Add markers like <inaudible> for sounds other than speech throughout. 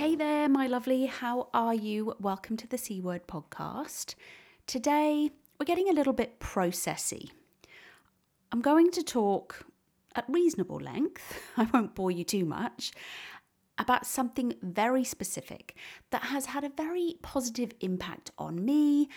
Hey there, my lovely. How are you? Welcome to the C Word podcast. Today, we're getting a little bit processy. I'm going to talk at reasonable length, <laughs> I won't bore you too much, about something very specific that has had a very positive impact on me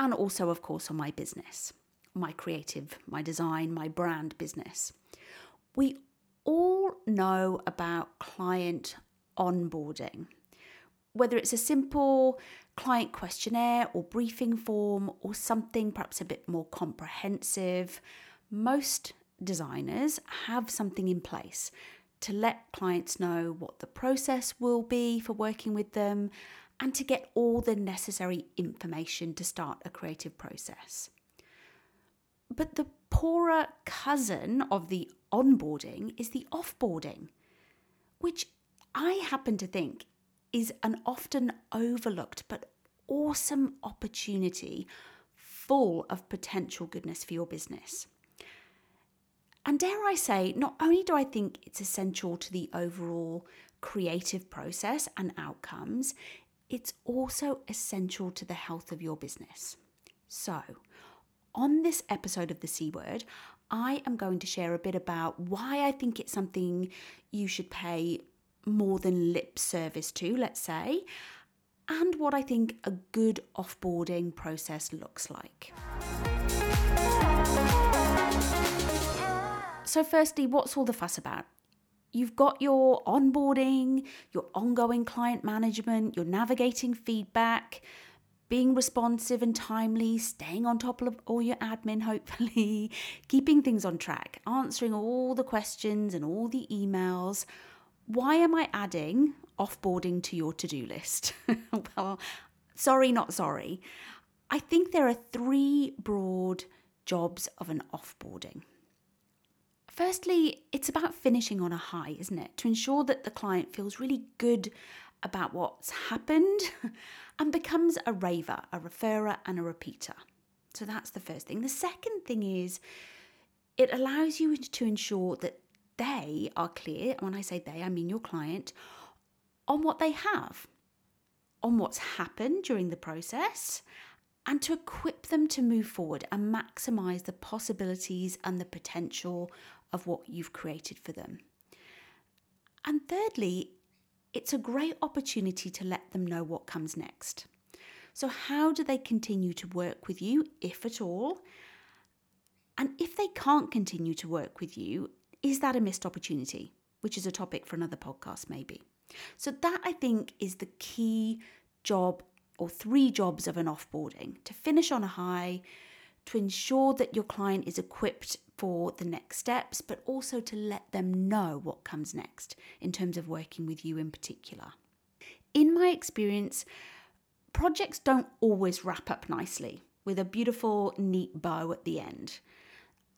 and also, of course, on my business, my creative, my design, my brand business. We all know about client onboarding. Whether it's a simple client questionnaire or briefing form or something perhaps a bit more comprehensive, most designers have something in place to let clients know what the process will be for working with them and to get all the necessary information to start a creative process. But the poorer cousin of the onboarding is the offboarding, which I happen to think is an often overlooked but awesome opportunity full of potential goodness for your business. And dare I say, not only do I think it's essential to the overall creative process and outcomes, it's also essential to the health of your business. So, on this episode of the C Word, I am going to share a bit about why I think it's something you should pay more than lip service to, let's say, and what I think a good offboarding process looks like. So, firstly, what's all the fuss about? You've got your onboarding, your ongoing client management, your navigating feedback, being responsive and timely, staying on top of all your admin, <laughs> hopefully, keeping things on track, answering all the questions and all the emails. Why am I adding offboarding to your to do list? <laughs> well, sorry, not sorry. I think there are three broad jobs of an offboarding. Firstly, it's about finishing on a high, isn't it? To ensure that the client feels really good about what's happened <laughs> and becomes a raver, a referrer, and a repeater. So that's the first thing. The second thing is it allows you to ensure that they are clear. And when I say they, I mean your client, on what they have, on what's happened during the process, and to equip them to move forward and maximize the possibilities and the potential of what you've created for them. And thirdly, it's a great opportunity to let them know what comes next. So, how do they continue to work with you, if at all? And if they can't continue to work with you, is that a missed opportunity? Which is a topic for another podcast, maybe. So, that I think is the key job or three jobs of an offboarding to finish on a high, to ensure that your client is equipped for the next steps, but also to let them know what comes next in terms of working with you in particular. In my experience, projects don't always wrap up nicely with a beautiful, neat bow at the end.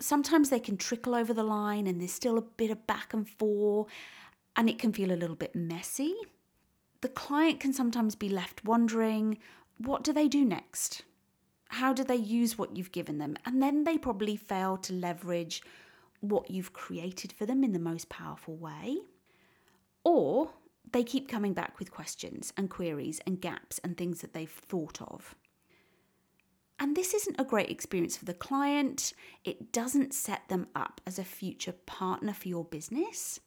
Sometimes they can trickle over the line and there's still a bit of back and forth, and it can feel a little bit messy. The client can sometimes be left wondering what do they do next? How do they use what you've given them? And then they probably fail to leverage what you've created for them in the most powerful way. Or they keep coming back with questions and queries and gaps and things that they've thought of. And this isn't a great experience for the client. It doesn't set them up as a future partner for your business.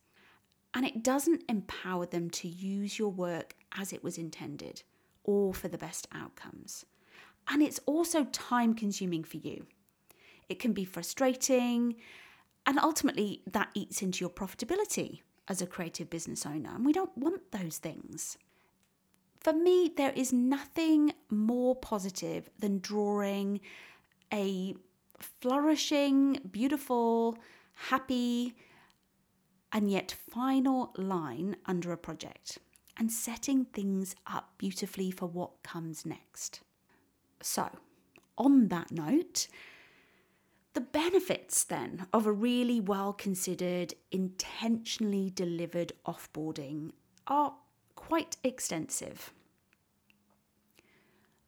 And it doesn't empower them to use your work as it was intended or for the best outcomes. And it's also time consuming for you. It can be frustrating, and ultimately, that eats into your profitability as a creative business owner. And we don't want those things. For me, there is nothing more positive than drawing a flourishing, beautiful, happy, and yet final line under a project. and setting things up beautifully for what comes next. So, on that note, the benefits then of a really well considered, intentionally delivered offboarding are quite extensive.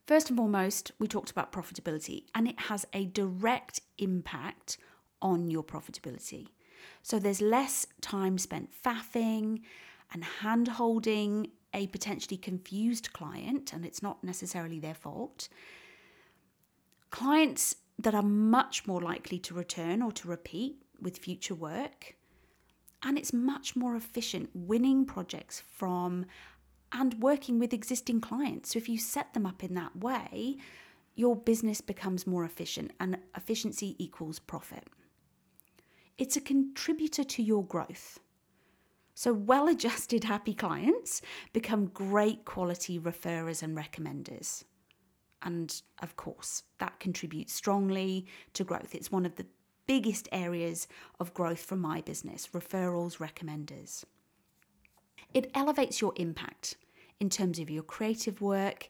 First and foremost, we talked about profitability, and it has a direct impact on your profitability. So there's less time spent faffing and hand holding a potentially confused client, and it's not necessarily their fault. Clients that are much more likely to return or to repeat with future work. And it's much more efficient winning projects from and working with existing clients. So if you set them up in that way, your business becomes more efficient and efficiency equals profit. It's a contributor to your growth. So, well adjusted, happy clients become great quality referrers and recommenders. And of course, that contributes strongly to growth. It's one of the biggest areas of growth for my business referrals, recommenders. It elevates your impact in terms of your creative work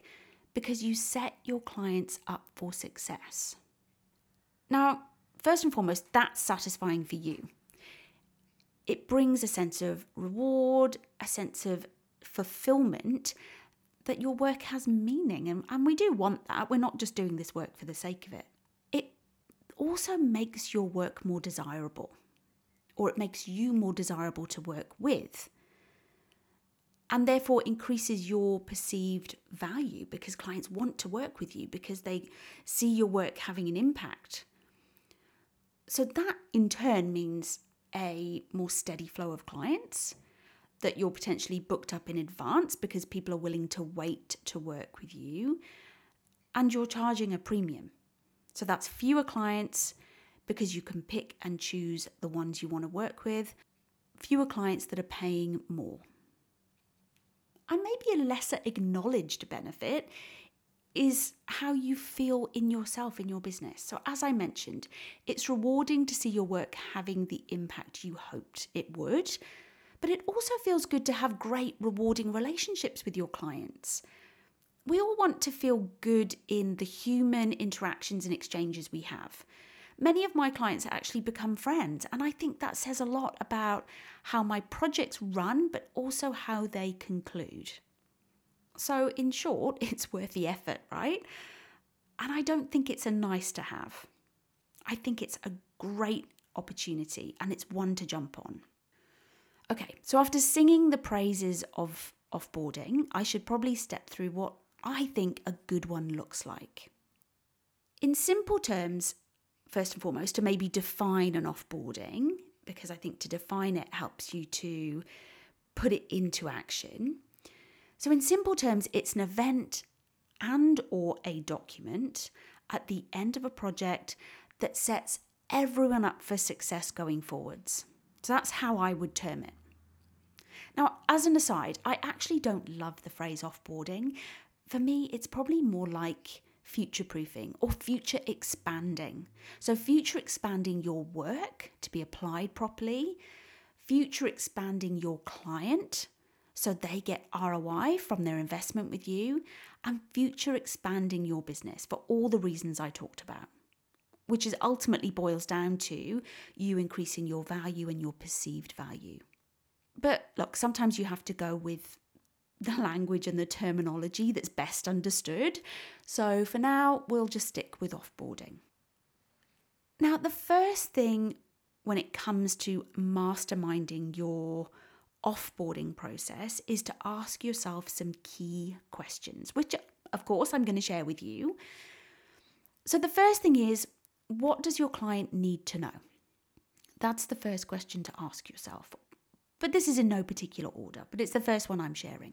because you set your clients up for success. Now, first and foremost, that's satisfying for you. It brings a sense of reward, a sense of fulfillment that your work has meaning. And, and we do want that. We're not just doing this work for the sake of it. Also makes your work more desirable, or it makes you more desirable to work with and therefore increases your perceived value because clients want to work with you because they see your work having an impact. So, that in turn means a more steady flow of clients, that you're potentially booked up in advance because people are willing to wait to work with you, and you're charging a premium. So, that's fewer clients because you can pick and choose the ones you want to work with, fewer clients that are paying more and maybe a lesser acknowledged benefit is how you feel in yourself in your business. So, as I mentioned, it's rewarding to see your work having the impact you hoped it would, but it also feels good to have great, rewarding relationships with your clients. We all want to feel good in the human interactions and exchanges we have. Many of my clients actually become friends, and I think that says a lot about how my projects run, but also how they conclude. So, in short, <laughs> it's worth the effort, right? And I don't think it's a nice to have. I think it's a great opportunity and it's one to jump on. Okay, so after singing the praises of offboarding, I should probably step through what I think a good one looks like. In simple terms, first and foremost, to maybe define an offboarding, because I think to define it helps you to put it into action. So in simple terms, it's an event and or a document at the end of a project that sets everyone up for success going forwards. So that's how I would term it. Now, as an aside, I actually don't love the phrase offboarding. For me, it's probably more like future proofing or future expanding. So, future expanding your work to be applied properly, future expanding your client so they get ROI from their investment with you, and future expanding your business for all the reasons I talked about, which is ultimately boils down to you increasing your value and your perceived value. But look, sometimes you have to go with the language and the terminology that's best understood. So for now, we'll just stick with offboarding. Now, the first thing when it comes to masterminding your offboarding process is to ask yourself some key questions, which, of course, I'm going to share with you. So, the first thing is what does your client need to know? That's the first question to ask yourself. But this is in no particular order, but it's the first one I'm sharing.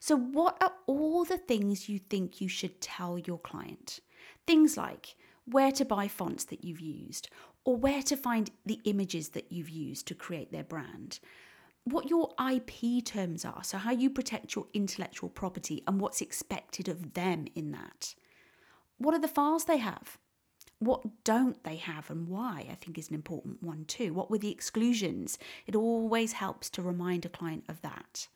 So, what are all the things you think you should tell your client? Things like where to buy fonts that you've used, or where to find the images that you've used to create their brand, what your IP terms are, so how you protect your intellectual property and what's expected of them in that. What are the files they have? What don't they have and why? I think is an important one too. What were the exclusions? It always helps to remind a client of that.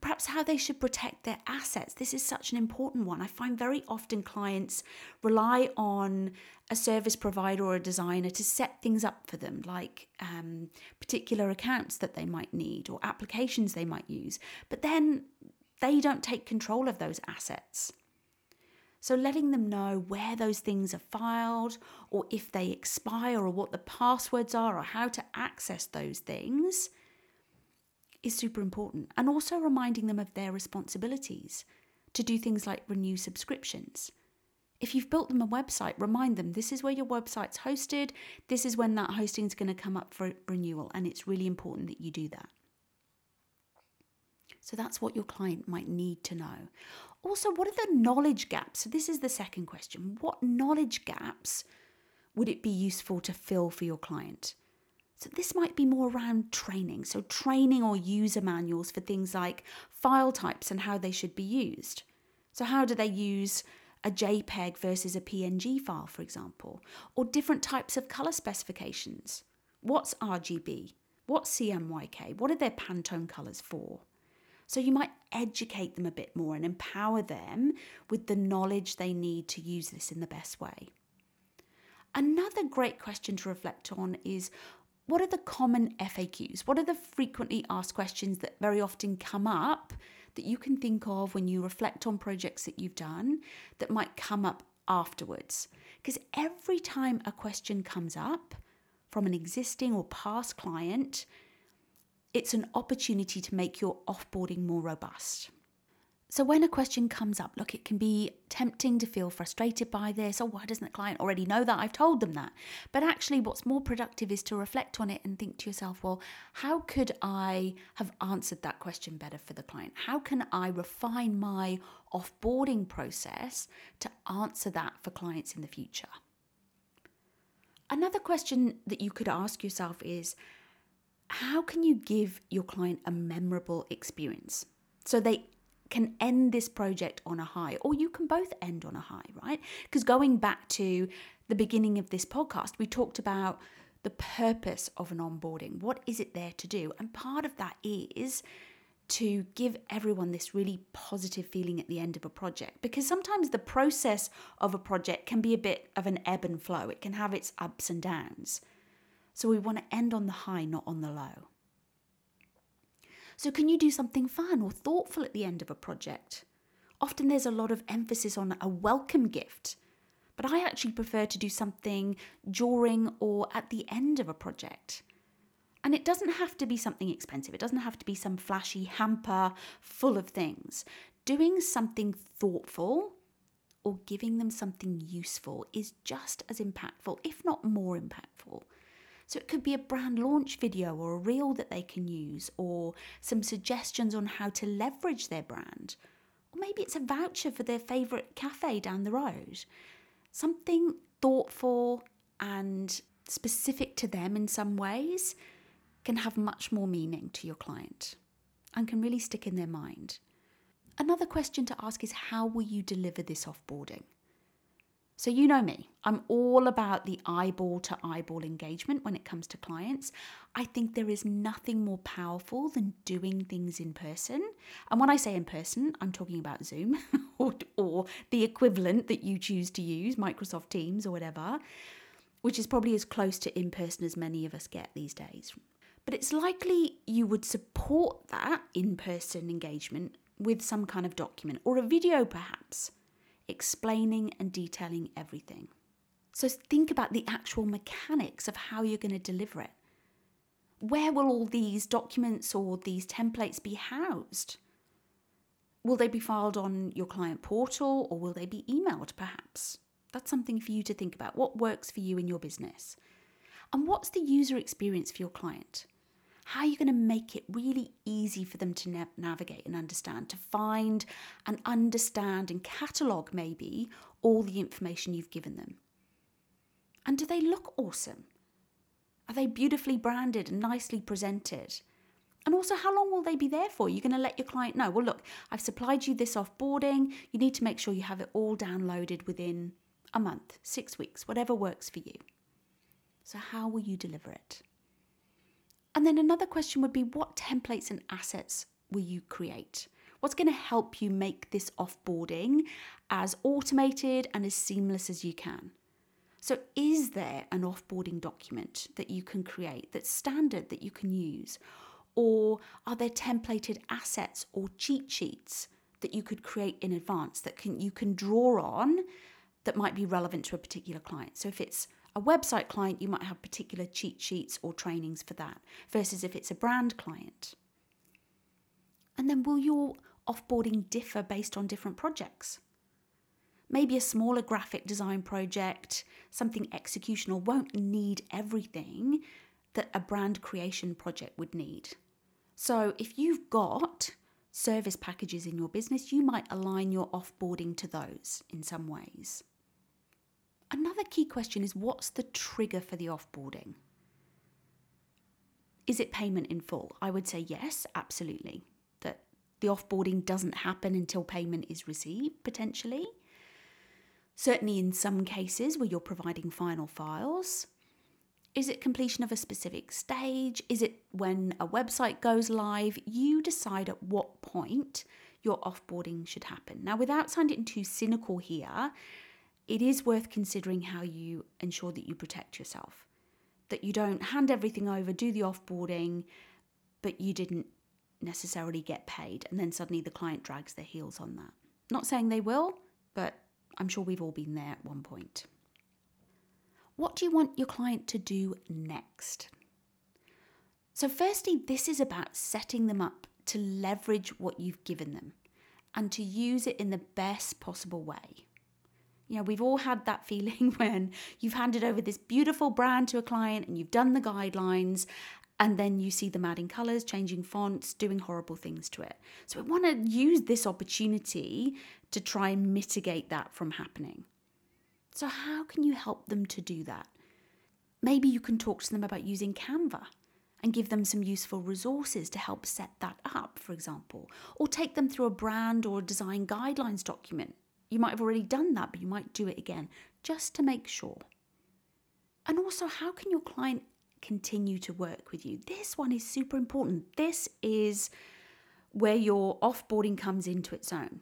perhaps how they should protect their assets. This is such an important one. I find very often clients rely on a service provider or a designer to set things up for them, like um, particular accounts that they might need or applications they might use, but then they don't take control of those assets. So, letting them know where those things are filed, or if they expire, or what the passwords are, or how to access those things is super important. And also reminding them of their responsibilities to do things like renew subscriptions. If you've built them a website, remind them this is where your website's hosted, this is when that hosting is going to come up for renewal, and it's really important that you do that. So that's what your client might need to know. Also, what are the knowledge gaps? So, this is the second question. What knowledge gaps would it be useful to fill for your client? So, this might be more around training. So, training or user manuals for things like file types and how they should be used. So, how do they use a JPEG versus a PNG file, for example? Or different types of color specifications. What's RGB? What's CMYK? What are their Pantone colors for? So, you might educate them a bit more and empower them with the knowledge they need to use this in the best way. Another great question to reflect on is what are the common FAQs? What are the frequently asked questions that very often come up that you can think of when you reflect on projects that you've done that might come up afterwards? Because every time a question comes up from an existing or past client, it's an opportunity to make your offboarding more robust. So, when a question comes up, look, it can be tempting to feel frustrated by this. Oh, why doesn't the client already know that? I've told them that. But actually, what's more productive is to reflect on it and think to yourself, well, how could I have answered that question better for the client? How can I refine my offboarding process to answer that for clients in the future? Another question that you could ask yourself is how can you give your client a memorable experience so they can end this project on a high, or you can both end on a high, right? Because going back to the beginning of this podcast, we talked about the purpose of an onboarding. What is it there to do? And part of that is to give everyone this really positive feeling at the end of a project because sometimes the process of a project can be a bit of an ebb and flow, it can have its ups and downs. So we want to end on the high, not on the low. So, can you do something fun or thoughtful at the end of a project? Often there's a lot of emphasis on a welcome gift, but I actually prefer to do something during or at the end of a project. And it doesn't have to be something expensive, it doesn't have to be some flashy hamper full of things. Doing something thoughtful or giving them something useful is just as impactful, if not more impactful. So it could be a brand launch video or a reel that they can use, or some suggestions on how to leverage their brand. Or maybe it's a voucher for their favourite cafe down the road. Something thoughtful and specific to them in some ways can have much more meaning to your client and can really stick in their mind. Another question to ask is how will you deliver this offboarding? So, you know me, I'm all about the eyeball to eyeball engagement when it comes to clients. I think there is nothing more powerful than doing things in person. And when I say in person, I'm talking about Zoom <laughs> or, or the equivalent that you choose to use, Microsoft Teams or whatever, which is probably as close to in person as many of us get these days. But it's likely you would support that in person engagement with some kind of document or a video perhaps explaining and detailing everything. So think about the actual mechanics of how you're going to deliver it. Where will all these documents or these templates be housed? Will they be filed on your client portal or will they be emailed perhaps? That's something for you to think about. What works for you in your business? And what's the user experience for your client? How are you going to make it really easy for them to na- navigate and understand, to find and understand and catalogue maybe all the information you've given them? And do they look awesome? Are they beautifully branded and nicely presented? And also, how long will they be there for? You're going to let your client know, well, look, I've supplied you this offboarding. You need to make sure you have it all downloaded within a month, six weeks, whatever works for you. So, how will you deliver it? And then another question would be what templates and assets will you create? What's going to help you make this offboarding as automated and as seamless as you can? So, is there an offboarding document that you can create that's standard that you can use? Or are there templated assets or cheat sheets that you could create in advance that can you can draw on that might be relevant to a particular client? So if it's a website client, you might have particular cheat sheets or trainings for that, versus if it's a brand client. And then will your offboarding differ based on different projects? Maybe a smaller graphic design project, something executional, won't need everything that a brand creation project would need. So if you've got service packages in your business, you might align your offboarding to those in some ways. Another key question is what's the trigger for the offboarding? Is it payment in full? I would say yes, absolutely. That the offboarding doesn't happen until payment is received, potentially. Certainly, in some cases where you're providing final files. Is it completion of a specific stage? Is it when a website goes live? You decide at what point your offboarding should happen. Now, without sounding too cynical here, it is worth considering how you ensure that you protect yourself. That you don't hand everything over, do the offboarding, but you didn't necessarily get paid, and then suddenly the client drags their heels on that. Not saying they will, but I'm sure we've all been there at one point. What do you want your client to do next? So, firstly, this is about setting them up to leverage what you've given them and to use it in the best possible way. You know, we've all had that feeling <laughs> when you've handed over this beautiful brand to a client and you've done the guidelines and then you see them adding colours, changing fonts, doing horrible things to it. So we want to use this opportunity to try and mitigate that from happening. So, how can you help them to do that? Maybe you can talk to them about using Canva and give them some useful resources to help set that up, for example, or take them through a brand or design guidelines document you might have already done that, but you might do it again just to make sure. And also, how can your client continue to work with you? This one is super important. This is where your offboarding comes into its own.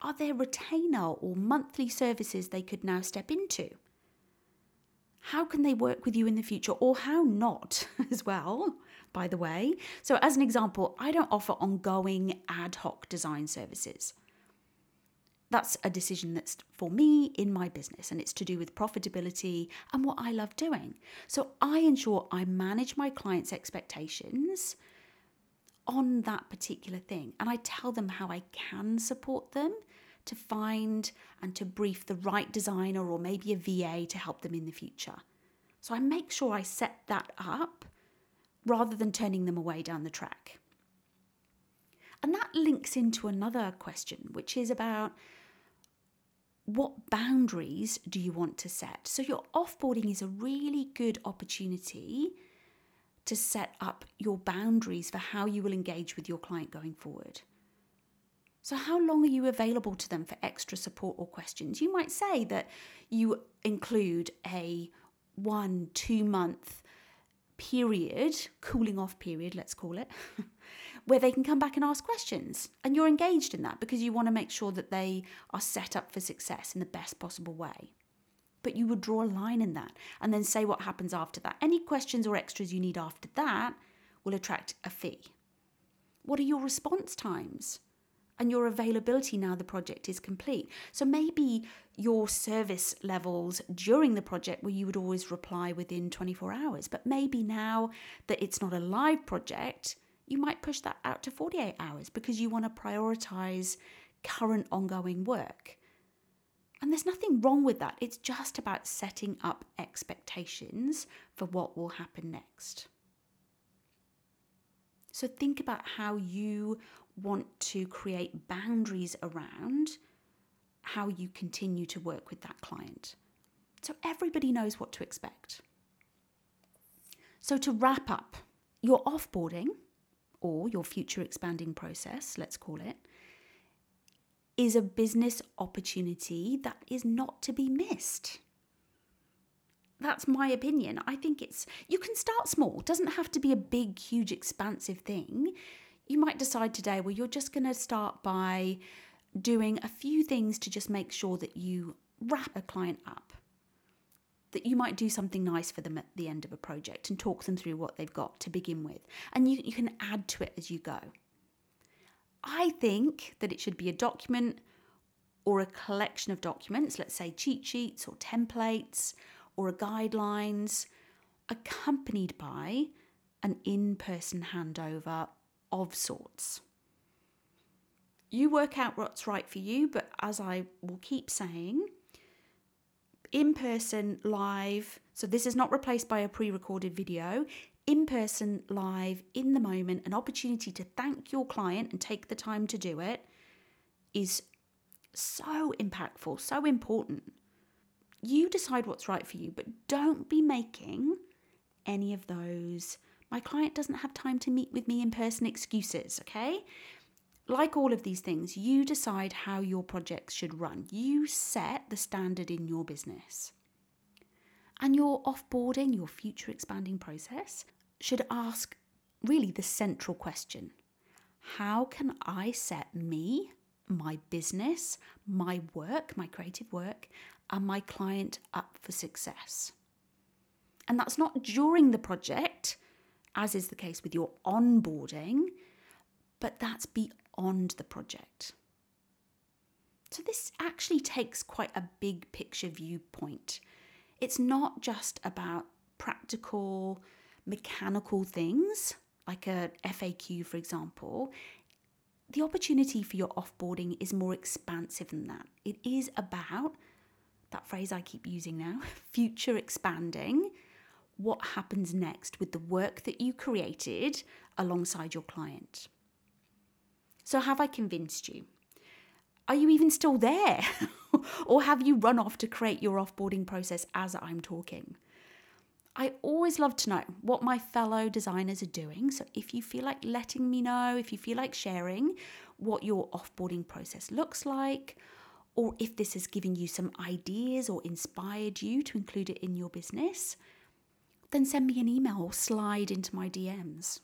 Are there retainer or monthly services they could now step into? How can they work with you in the future or how not <laughs> as well, by the way? So, as an example, I don't offer ongoing ad hoc design services that's a decision that's for me in my business and it's to do with profitability and what I love doing. So I ensure I manage my clients' expectations on that particular thing and I tell them how I can support them to find and to brief the right designer or maybe a VA to help them in the future. So I make sure I set that up rather than turning them away down the track. And that links into another question, which is about what boundaries do you want to set? So, your offboarding is a really good opportunity to set up your boundaries for how you will engage with your client going forward. So, how long are you available to them for extra support or questions? You might say that you include a one, two month period, cooling off period, let's call it, <laughs> where they can come back and ask questions. And you're engaged in that because you want to make sure that they are set up for success in the best possible way. But you would draw a line in that and then say what happens after that. Any questions or extras you need after that will attract a fee. What are your response times? and your availability now the project is complete. So maybe your service levels during the project where you would always reply within 24 hours, but maybe now that it's not a live project, you might push that out to 48 hours because you want to prioritize current ongoing work. And there's nothing wrong with that. It's just about setting up expectations for what will happen next. So think about how you want to create boundaries around how you continue to work with that client. So everybody knows what to expect. So to wrap up, your offboarding or your future expanding process, let's call it, is a business opportunity that is not to be missed. That's my opinion. I think it's, you can start small, it doesn't have to be a big, huge, expansive thing. You might decide today, well, you're just going to start by doing a few things to just make sure that you wrap a client up. That you might do something nice for them at the end of a project and talk them through what they've got to begin with. And you, you can add to it as you go. I think that it should be a document or a collection of documents, let's say cheat sheets or templates or guidelines, accompanied by an in person handover of sorts. You work out what's right for you, but as I will keep saying, in person, live, so this is not replaced by a pre recorded video, in person, live, in the moment, an opportunity to thank your client and take the time to do it is so impactful, so important. You decide what's right for you, but don't be making any of those. My client doesn't have time to meet with me in person excuses, okay? Like all of these things, you decide how your projects should run. You set the standard in your business. And your offboarding, your future expanding process, should ask really the central question How can I set me, my business, my work, my creative work, and my client up for success? And that's not during the project, as is the case with your onboarding, but that's beyond the project. So, this actually takes quite a big picture viewpoint. It's not just about practical, mechanical things, like a FAQ, for example. The opportunity for your offboarding is more expansive than that. It is about that phrase I keep using now <laughs> future expanding what happens next with the work that you created alongside your client. So, have I convinced you? Are you even still there? <laughs> or have you run off to create your offboarding process as I'm talking? I always love to know what my fellow designers are doing. So, if you feel like letting me know, if you feel like sharing what your offboarding process looks like, or if this has given you some ideas or inspired you to include it in your business, then send me an email or slide into my DMs.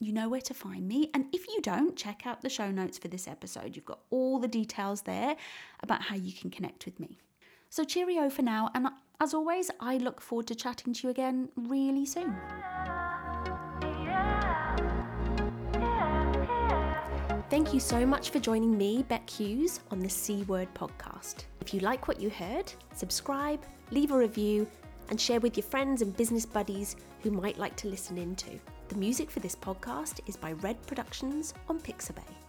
You know where to find me. And if you don't, check out the show notes for this episode. You've got all the details there about how you can connect with me. So, cheerio for now. And as always, I look forward to chatting to you again really soon. Thank you so much for joining me, Bec Hughes, on the C Word podcast. If you like what you heard, subscribe, leave a review, and share with your friends and business buddies who might like to listen in too. The music for this podcast is by Red Productions on Pixabay.